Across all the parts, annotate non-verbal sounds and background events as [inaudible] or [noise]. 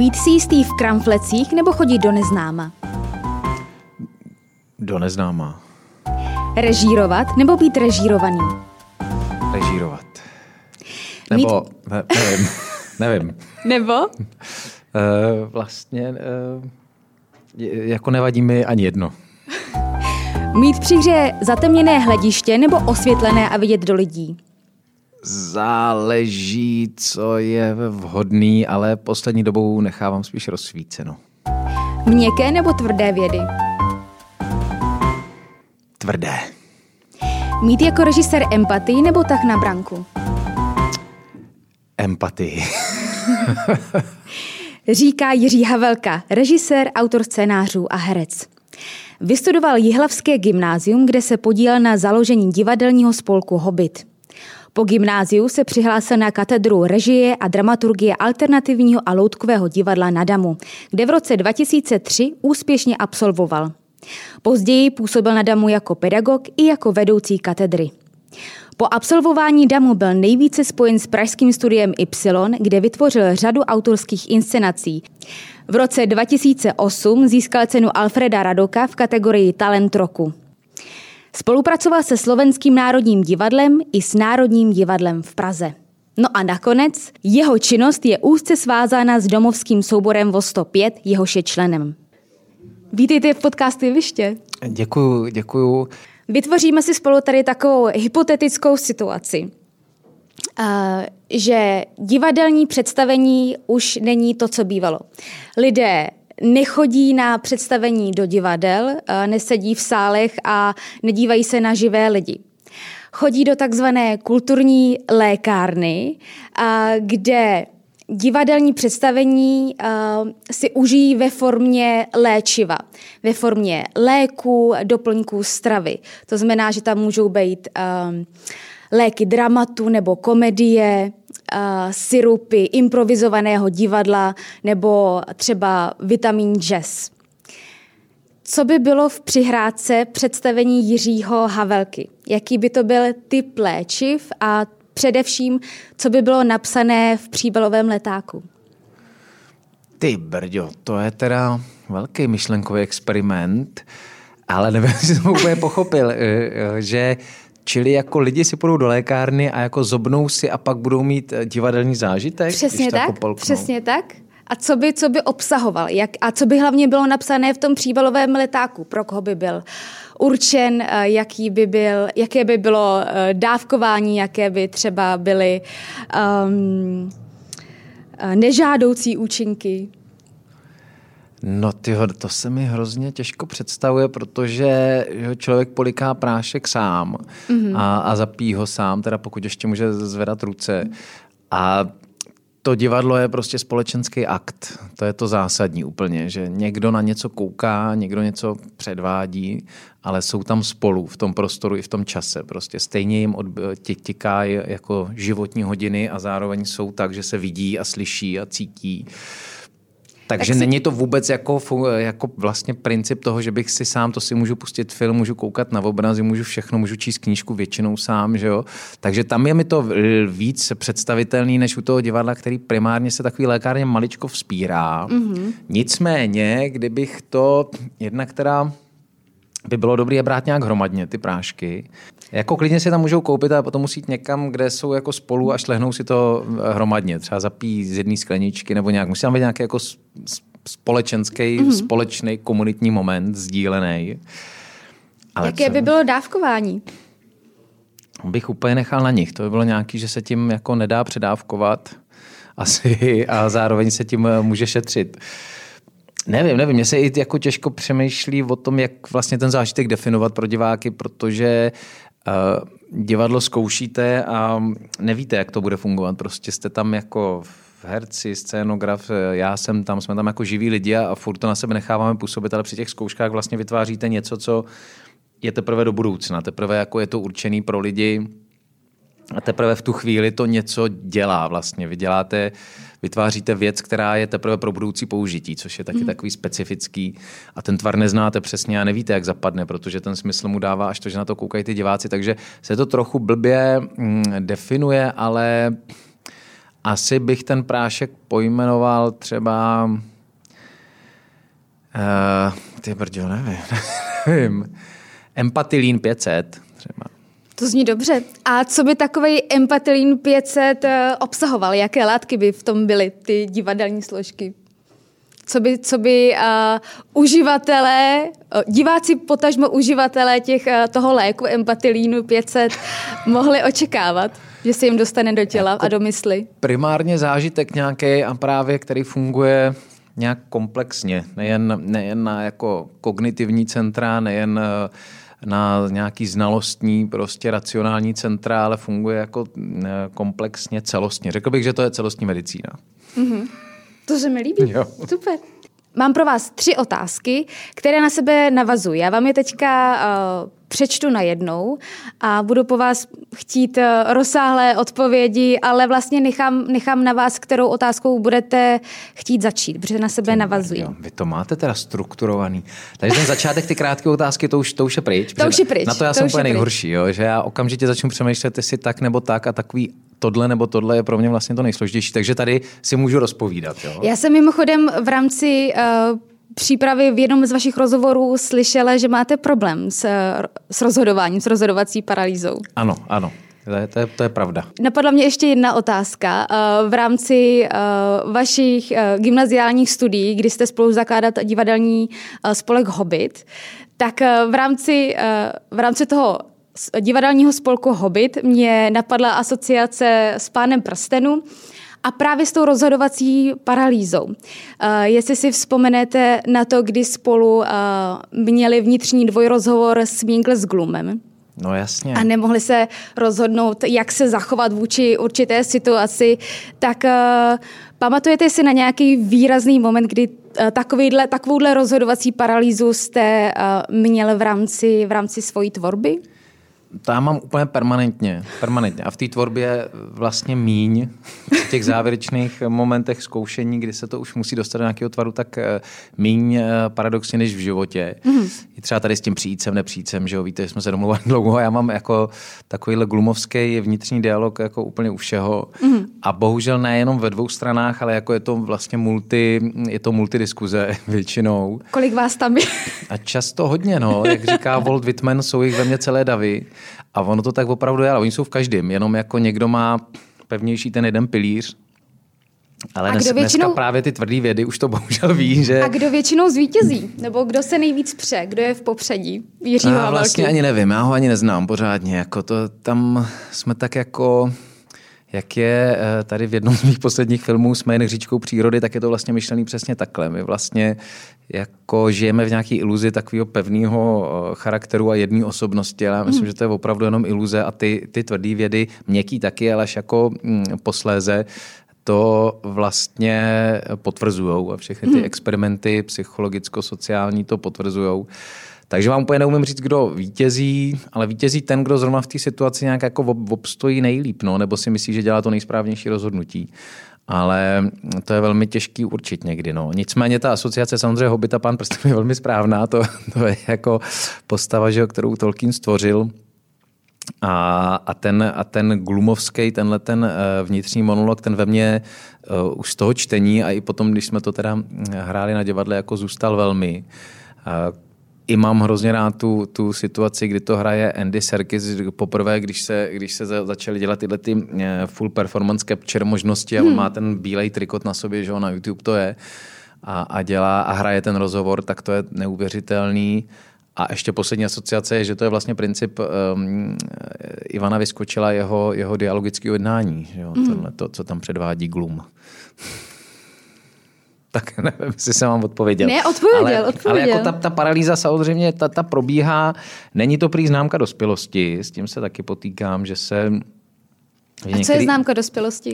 Být si jistý v kramflecích nebo chodit do neznáma? Do neznáma. Režírovat nebo být režírovaný? Režírovat. Nebo, Mít... ne, nevím, nevím. Nebo? Uh, vlastně uh, jako nevadí mi ani jedno. Mít při hře zatemněné hlediště nebo osvětlené a vidět do lidí? Záleží, co je vhodný, ale poslední dobou nechávám spíš rozsvíceno. Měkké nebo tvrdé vědy? Tvrdé. Mít jako režisér empatii nebo tak na branku? Empatii. [laughs] Říká Jiří Havelka, režisér, autor scénářů a herec. Vystudoval Jihlavské gymnázium, kde se podílel na založení divadelního spolku Hobbit. Po gymnáziu se přihlásil na katedru režie a dramaturgie alternativního a loutkového divadla na Damu, kde v roce 2003 úspěšně absolvoval. Později působil na Damu jako pedagog i jako vedoucí katedry. Po absolvování DAMu byl nejvíce spojen s pražským studiem Y, kde vytvořil řadu autorských inscenací. V roce 2008 získal cenu Alfreda Radoka v kategorii Talent roku. Spolupracoval se Slovenským národním divadlem i s Národním divadlem v Praze. No a nakonec, jeho činnost je úzce svázána s domovským souborem VO 105, jehož je členem. Vítejte v podcastu Jeviště. Děkuju, děkuju. Vytvoříme si spolu tady takovou hypotetickou situaci, že divadelní představení už není to, co bývalo. Lidé nechodí na představení do divadel, nesedí v sálech a nedívají se na živé lidi. Chodí do takzvané kulturní lékárny, kde divadelní představení uh, si užijí ve formě léčiva, ve formě léků, doplňků stravy. To znamená, že tam můžou být léky dramatu nebo komedie, uh, syrupy, improvizovaného divadla nebo třeba vitamin jazz. Co by bylo v přihrádce představení Jiřího Havelky? Jaký by to byl typ léčiv a především, co by bylo napsané v příbalovém letáku? Ty brďo, to je teda velký myšlenkový experiment, ale nevím, jestli jsem úplně pochopil, eh, eh, že Čili jako lidi si půjdou do lékárny a jako zobnou si a pak budou mít eh, divadelní zážitek? Přesně tak, přesně tak. A co by, co by obsahoval? Jak, a co by hlavně bylo napsané v tom příbalovém letáku? Pro koho by byl určen? Eh, jaký by byl, jaké by bylo eh, dávkování? Jaké by třeba byly um, nežádoucí účinky? No tyho, to se mi hrozně těžko představuje, protože člověk poliká prášek sám mm-hmm. a, a zapí ho sám, teda pokud ještě může zvedat ruce. A to divadlo je prostě společenský akt. To je to zásadní úplně, že někdo na něco kouká, někdo něco předvádí, ale jsou tam spolu v tom prostoru i v tom čase. Prostě stejně jim těká jako životní hodiny a zároveň jsou tak, že se vidí a slyší a cítí. Takže tak si... není to vůbec jako, jako vlastně princip toho, že bych si sám, to si můžu pustit film, můžu koukat na obrazy, můžu všechno, můžu číst knížku většinou sám, že jo. Takže tam je mi to víc představitelný, než u toho divadla, který primárně se takový lékárně maličko vzpírá. Mm-hmm. Nicméně, kdybych to, jedna, která by bylo dobré je brát nějak hromadně, ty prášky. Jako klidně si tam můžou koupit a potom musí jít někam, kde jsou jako spolu a šlehnou si to eh, hromadně. Třeba zapí z jedné skleničky nebo nějak. Musí tam být nějaký jako společenský, mm-hmm. společný komunitní moment, sdílený. Ale Jaké co? by bylo dávkování? Bych úplně nechal na nich. To by bylo nějaký, že se tím jako nedá předávkovat asi [laughs] a zároveň se tím eh, může šetřit. Nevím, nevím, mně se i jako těžko přemýšlí o tom, jak vlastně ten zážitek definovat pro diváky, protože uh, divadlo zkoušíte a nevíte, jak to bude fungovat. Prostě jste tam jako herci, scénograf, já jsem tam, jsme tam jako živí lidi a, a furt to na sebe necháváme působit, ale při těch zkouškách vlastně vytváříte něco, co je teprve do budoucna, teprve jako je to určený pro lidi a teprve v tu chvíli to něco dělá vlastně. Vy děláte uh, vytváříte věc, která je teprve pro budoucí použití, což je taky mm. takový specifický. A ten tvar neznáte přesně a nevíte, jak zapadne, protože ten smysl mu dává až to, že na to koukají ty diváci. Takže se to trochu blbě mm, definuje, ale asi bych ten prášek pojmenoval třeba... Uh, ty brďo, nevím. [laughs] nevím. Empatilín 500 třeba. To zní dobře. A co by takový empatilín 500 eh, obsahoval? Jaké látky by v tom byly, ty divadelní složky? Co by, co by uh, uživatelé, uh, diváci potažmo uživatelé těch, uh, toho léku empatilínu 500 mohli očekávat? Že se jim dostane do těla jako a do mysli? Primárně zážitek nějaký a právě, který funguje nějak komplexně, nejen, nejen na jako kognitivní centra, nejen na nějaký znalostní, prostě racionální centra, ale funguje jako komplexně, celostně. Řekl bych, že to je celostní medicína. Mm-hmm. To se mi líbí. Jo. Super. Mám pro vás tři otázky, které na sebe navazují. Já vám je teďka uh, přečtu najednou a budu po vás chtít uh, rozsáhlé odpovědi, ale vlastně nechám, nechám na vás, kterou otázkou budete chtít začít, protože na sebe navazují. Vy to máte teda strukturovaný. Takže ten začátek, ty krátké otázky, to už, to už je pryč. To už je pryč. Na to já to jsem úplně nejhorší, jo, že já okamžitě začnu přemýšlet, jestli tak nebo tak a takový tohle nebo tohle je pro mě vlastně to nejsložitější, takže tady si můžu rozpovídat. Jo? Já jsem mimochodem v rámci uh, přípravy v jednom z vašich rozhovorů slyšela, že máte problém s, s rozhodováním, s rozhodovací paralýzou. Ano, ano. To je, to, je, to je pravda. Napadla mě ještě jedna otázka. Eh, v rámci eh, vašich gymnaziálních studií, kdy jste spolu zakládat divadelní spolek Hobbit, tak v rámci, v rámci toho divadelního spolku Hobbit mě napadla asociace s pánem prstenu a právě s tou rozhodovací paralýzou. Uh, jestli si vzpomenete na to, kdy spolu uh, měli vnitřní dvojrozhovor s Winkle s Glumem. No jasně. A nemohli se rozhodnout, jak se zachovat vůči určité situaci, tak uh, pamatujete si na nějaký výrazný moment, kdy uh, takovýhle, takovouhle rozhodovací paralýzu jste uh, měl v rámci, v rámci svojí tvorby? To já mám úplně permanentně. permanentně. A v té tvorbě vlastně míň v těch závěrečných momentech zkoušení, kdy se to už musí dostat do nějakého tvaru, tak eh, míň eh, paradoxně než v životě. Mm-hmm. I třeba tady s tím příjícem, nepříjícem, že jo, víte, jsme se domluvali dlouho a já mám jako takovýhle glumovský vnitřní dialog jako úplně u všeho. Mm-hmm. A bohužel nejenom ve dvou stranách, ale jako je to vlastně multi, je to multidiskuse [laughs] většinou. Kolik vás tam je? A často hodně, no. Jak říká Walt Whitman, jsou jich ve mně celé davy. A ono to tak opravdu je, ale oni jsou v každém, jenom jako někdo má pevnější ten jeden pilíř, ale dnes, většinou... dneska právě ty tvrdé vědy už to bohužel ví, že... A kdo většinou zvítězí? Nebo kdo se nejvíc pře? Kdo je v popředí? Jiří Já vlastně ani nevím, já ho ani neznám pořádně. Jako to, tam jsme tak jako jak je eh, tady v jednom z mých posledních filmů jsme jen říčkou přírody, tak je to vlastně myšlený přesně takhle. My vlastně jako žijeme v nějaké iluzi takového pevného eh, charakteru a jedné osobnosti, ale já myslím, mm. že to je opravdu jenom iluze a ty, ty tvrdé vědy, měkký taky, ale až jako mm, posléze, to vlastně potvrzují a všechny ty mm. experimenty psychologicko-sociální to potvrzují. Takže vám úplně neumím říct, kdo vítězí, ale vítězí ten, kdo zrovna v té situaci nějak jako obstojí nejlíp, no, nebo si myslí, že dělá to nejsprávnější rozhodnutí. Ale to je velmi těžký určit někdy. No. Nicméně ta asociace samozřejmě Hobita pán prstů je velmi správná. To, to je jako postava, že, kterou Tolkien stvořil. A, a, ten, a ten glumovský, tenhle ten uh, vnitřní monolog, ten ve mně uh, už z toho čtení a i potom, když jsme to teda hráli na divadle, jako zůstal velmi. Uh, i mám hrozně rád tu, tu situaci, kdy to hraje Andy Serkis poprvé, když se, když se začaly dělat tyhle ty eh, full performance capture možnosti a on hmm. má ten bílej trikot na sobě, že ho na YouTube to je a, a dělá a hraje ten rozhovor, tak to je neuvěřitelný. A ještě poslední asociace je, že to je vlastně princip um, Ivana vyskočila jeho, jeho dialogického jednání. Že jo? Mm. Tohle, to, co tam předvádí Glum tak [laughs] nevím, jestli jsem vám odpověděl. Ne, odpověděl, ale, odpověděl. Ale jako ta, ta paralýza samozřejmě, ta, ta probíhá, není to prý známka dospělosti, s tím se taky potýkám, že se... Že A některý, co je známka dospělosti?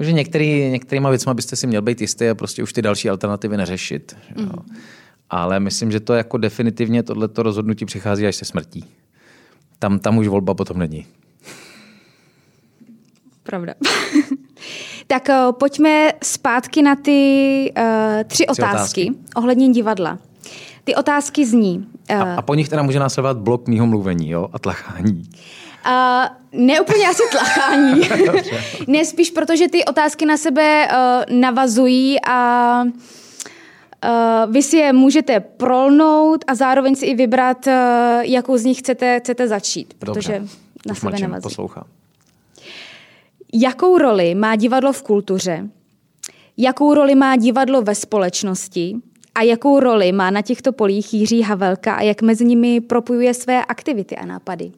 Že některý, některýma věcma byste si měl být jistý a prostě už ty další alternativy neřešit. Mm. Jo. Ale myslím, že to jako definitivně tohleto rozhodnutí přichází až se smrtí. Tam, tam už volba potom není. Pravda. [laughs] Tak uh, pojďme zpátky na ty uh, tři, tři otázky, otázky ohledně divadla. Ty otázky zní. Uh, a, a po nich teda může následovat blok mýho mluvení jo? a tlachání. Uh, ne úplně asi tlachání. [laughs] ne, spíš protože ty otázky na sebe uh, navazují a uh, vy si je můžete prolnout a zároveň si i vybrat, uh, jakou z nich chcete, chcete začít, protože Dobře. na Už sebe navazují. Poslouchám. Jakou roli má divadlo v kultuře? Jakou roli má divadlo ve společnosti? A jakou roli má na těchto polích Jiří Havelka a jak mezi nimi propojuje své aktivity a nápady?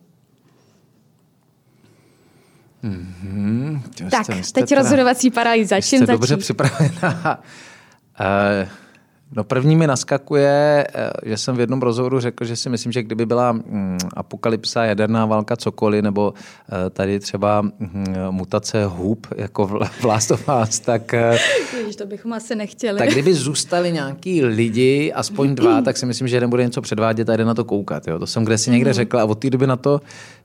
Mm-hmm, tak, jste, jste teď teda, rozhodovací paralýza. Čím jste začít? dobře připravená. uh, [laughs] No první mi naskakuje, eh, že jsem v jednom rozhovoru řekl, že si myslím, že kdyby byla mm, apokalypsa, jaderná válka, cokoliv, nebo eh, tady třeba mm, mutace hub, jako v [laughs] Last of Us, tak... Eh, Ježiš, to bychom asi nechtěli. Tak kdyby zůstali nějaký lidi, aspoň dva, [clears throat] tak si myslím, že jeden bude něco předvádět a jde na to koukat. Jo? To jsem kde si někde mhm. řekl a od té doby na to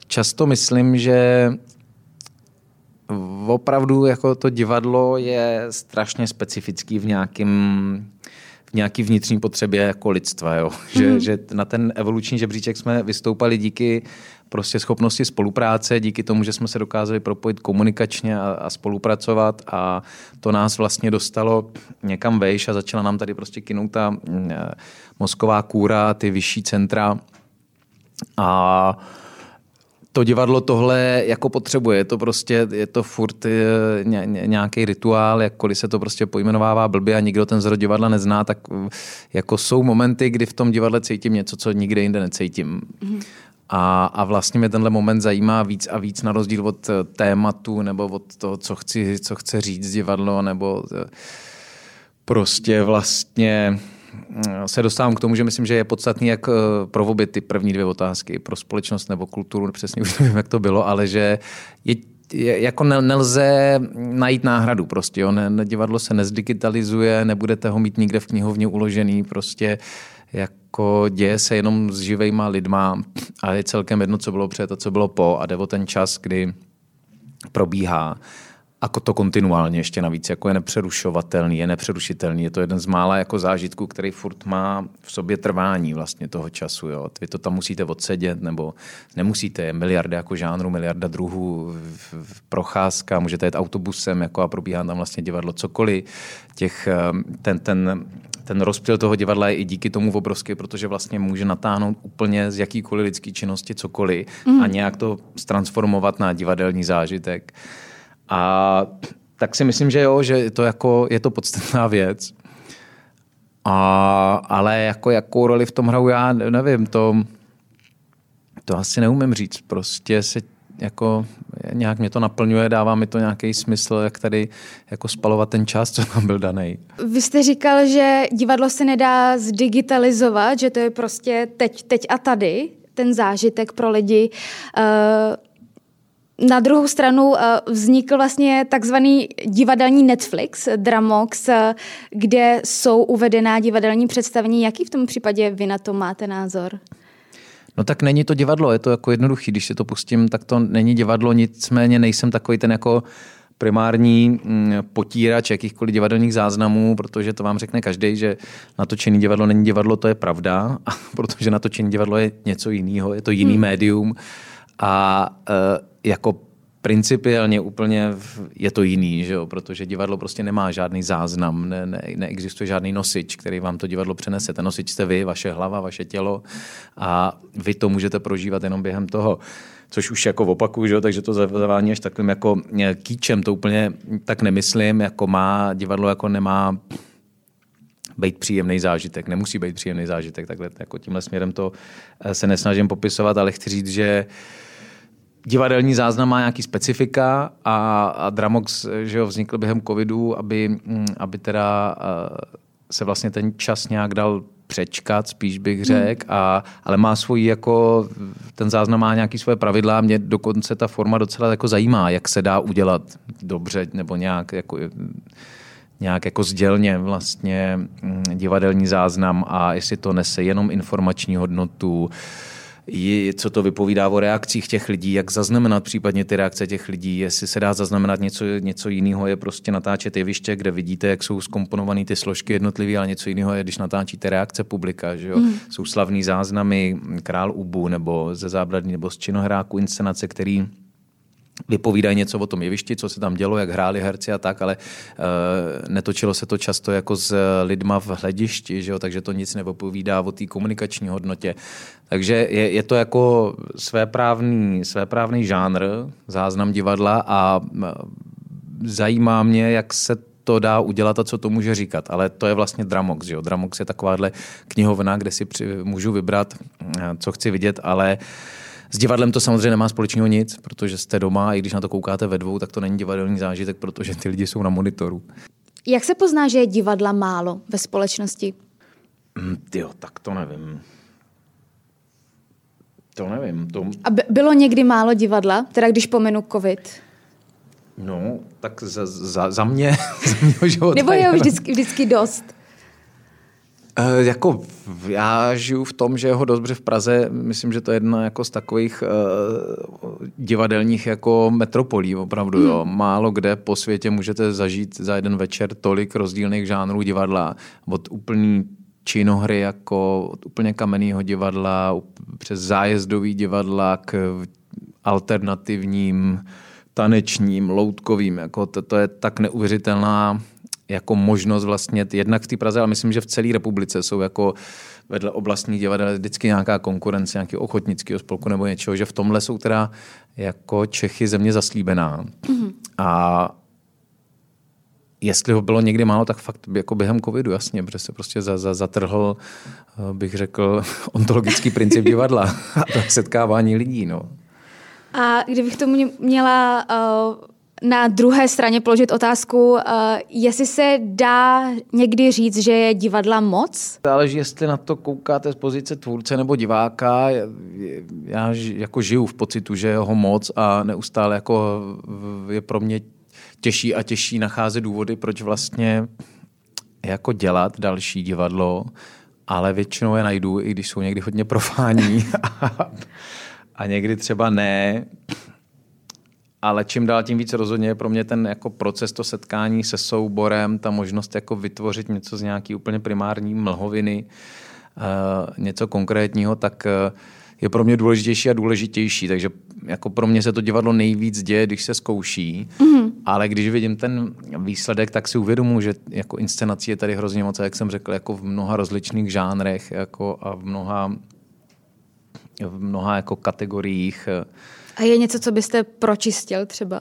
často myslím, že opravdu jako to divadlo je strašně specifický v nějakém nějaký vnitřní potřebě jako lidstva, jo? [laughs] Že, mm. že na ten evoluční žebříček jsme vystoupali díky prostě schopnosti spolupráce, díky tomu, že jsme se dokázali propojit komunikačně a, a spolupracovat a to nás vlastně dostalo někam vejš a začala nám tady prostě kinout ta mm, mozková kůra, ty vyšší centra a to divadlo tohle jako potřebuje. Je to prostě, je to furt eh, ně, ně, nějaký rituál, jakkoliv se to prostě pojmenovává blbě a nikdo ten zrod divadla nezná, tak eh, jako jsou momenty, kdy v tom divadle cítím něco, co nikde jinde necítím. Mm. A, a vlastně mě tenhle moment zajímá víc a víc na rozdíl od eh, tématu nebo od toho, co chci, co chce říct divadlo, nebo prostě vlastně se dostávám k tomu, že myslím, že je podstatný jak eh, pro obě ty první dvě otázky, pro společnost nebo kulturu, přesně už nevím, jak to bylo, ale že je jako nelze najít náhradu prostě, jo. Ne, divadlo se nezdigitalizuje, nebudete ho mít nikde v knihovně uložený, prostě jako děje se jenom s živejma lidma a je celkem jedno, co bylo před a co bylo po a jde o ten čas, kdy probíhá a to kontinuálně ještě navíc, jako je nepřerušovatelný, je nepřerušitelný. Je to jeden z mála jako zážitků, který furt má v sobě trvání vlastně toho času. Jo. Vy to tam musíte odsedět, nebo nemusíte. Je miliarda jako žánru, miliarda druhů, procházka, můžete jít autobusem jako a probíhá tam vlastně divadlo cokoliv. Těch, eh, ten, ten, ten rozptyl toho divadla je i díky tomu obrovský, protože vlastně může natáhnout úplně z jakýkoliv lidské činnosti cokoliv mm. a nějak to transformovat na divadelní zážitek. A tak si myslím, že jo, že je to, jako, je to podstatná věc. A, ale jako jakou roli v tom hraju já, nevím, to, to asi neumím říct. Prostě se jako nějak mě to naplňuje, dává mi to nějaký smysl, jak tady jako spalovat ten čas, co tam byl daný. Vy jste říkal, že divadlo se nedá zdigitalizovat, že to je prostě teď, teď a tady, ten zážitek pro lidi. Uh, na druhou stranu eh, vznikl vlastně takzvaný divadelní Netflix, Dramox, eh, kde jsou uvedená divadelní představení. Jaký v tom případě vy na to máte názor? No tak není to divadlo, je to jako jednoduchý. Když si to pustím, tak to není divadlo, nicméně nejsem takový ten jako primární mm, potírač jakýchkoliv divadelních záznamů, protože to vám řekne každý, že natočený divadlo není divadlo, to je pravda, [laughs] protože natočený divadlo je něco jiného, je to jiný hmm. médium a uh, jako principiálně úplně je to jiný, že jo? protože divadlo prostě nemá žádný záznam, ne, ne, neexistuje žádný nosič, který vám to divadlo přenese. Ten nosič jste vy, vaše hlava, vaše tělo a vy to můžete prožívat jenom během toho což už jako opakuju, že? takže to zavání až takovým jako eh, kýčem, to úplně tak nemyslím, jako má, divadlo jako nemá být příjemný zážitek, nemusí být příjemný zážitek, takhle jako tímhle směrem to eh, se nesnažím popisovat, ale chci říct, že uh, divadelní záznam má nějaký specifika a, a Dramox že jo, vznikl během covidu, aby, mm, aby teda se vlastně ten čas nějak dal přečkat, spíš bych hmm. řekl, a, ale má svoji jako, ten záznam má nějaký svoje pravidla a mě dokonce ta forma docela jako zajímá, jak se dá udělat dobře nebo nějak jako nějak jako sdělně vlastně mm, divadelní záznam a jestli to nese jenom informační hodnotu, co to vypovídá o reakcích těch lidí, jak zaznamenat případně ty reakce těch lidí, jestli se dá zaznamenat něco, něco jiného, je prostě natáčet jeviště, kde vidíte, jak jsou skomponované ty složky jednotlivé, ale něco jiného je, když natáčíte reakce publika. Že jo? Mm. Jsou slavný záznamy Král Ubu nebo ze zábradní nebo z činohráku inscenace, který vypovídají něco o tom jevišti, co se tam dělo, jak hráli herci a tak, ale uh, netočilo se to často jako s lidma v hledišti, že jo? takže to nic nevypovídá o té komunikační hodnotě. Takže je, je to jako svéprávný, svéprávný žánr, záznam divadla a zajímá mě, jak se to dá udělat a co to může říkat. Ale to je vlastně Dramox. Že jo? Dramox je takováhle knihovna, kde si při, můžu vybrat, co chci vidět, ale uh, s divadlem to samozřejmě nemá společného nic, protože jste doma a i když na to koukáte ve dvou, tak to není divadelní zážitek, protože ty lidi jsou na monitoru. Jak se pozná, že je divadla málo ve společnosti? Mm, jo, tak to nevím. To nevím. To... A bylo někdy málo divadla, teda když pomenu covid? No, tak za, za, za mě, [laughs] za mě života Nebo je vždycky, vždycky dost? Uh, jako já žiju v tom, že ho dobře v Praze. Myslím, že to je jedna jako z takových uh, divadelních jako metropolí opravdu. Hmm. Jo. Málo kde po světě můžete zažít za jeden večer tolik rozdílných žánrů divadla. Od úplný činohry jako od úplně kamenného divadla přes zájezdový divadla k alternativním tanečním, loutkovým. Jako to, to je tak neuvěřitelná jako možnost vlastně jednak v té Praze, ale myslím, že v celé republice jsou jako vedle oblastních divadel vždycky nějaká konkurence, nějaký ochotnického spolku nebo něčeho, že v tomhle jsou teda jako Čechy země zaslíbená. Mm-hmm. A jestli ho bylo někdy málo, tak fakt jako během covidu, jasně, protože se prostě za, za, zatrhl, eh, bych řekl, [laughs] ontologický princip divadla [laughs] a to setkávání lidí. No. A kdybych tomu měla uh na druhé straně položit otázku, uh, jestli se dá někdy říct, že je divadla moc? Záleží, jestli na to koukáte z pozice tvůrce nebo diváka. Já jako žiju v pocitu, že je ho moc a neustále jako je pro mě těžší a těžší nacházet důvody, proč vlastně jako dělat další divadlo, ale většinou je najdu, i když jsou někdy hodně profání [laughs] a někdy třeba ne ale čím dál tím víc rozhodně je pro mě ten jako proces, to setkání se souborem, ta možnost jako vytvořit něco z nějaký úplně primární mlhoviny, uh, něco konkrétního, tak uh, je pro mě důležitější a důležitější. Takže jako pro mě se to divadlo nejvíc děje, když se zkouší, mm-hmm. ale když vidím ten výsledek, tak si uvědomuji, že jako inscenací je tady hrozně moc, jak jsem řekl, jako v mnoha rozličných žánrech jako a v mnoha, v mnoha jako kategoriích. A je něco, co byste pročistil třeba?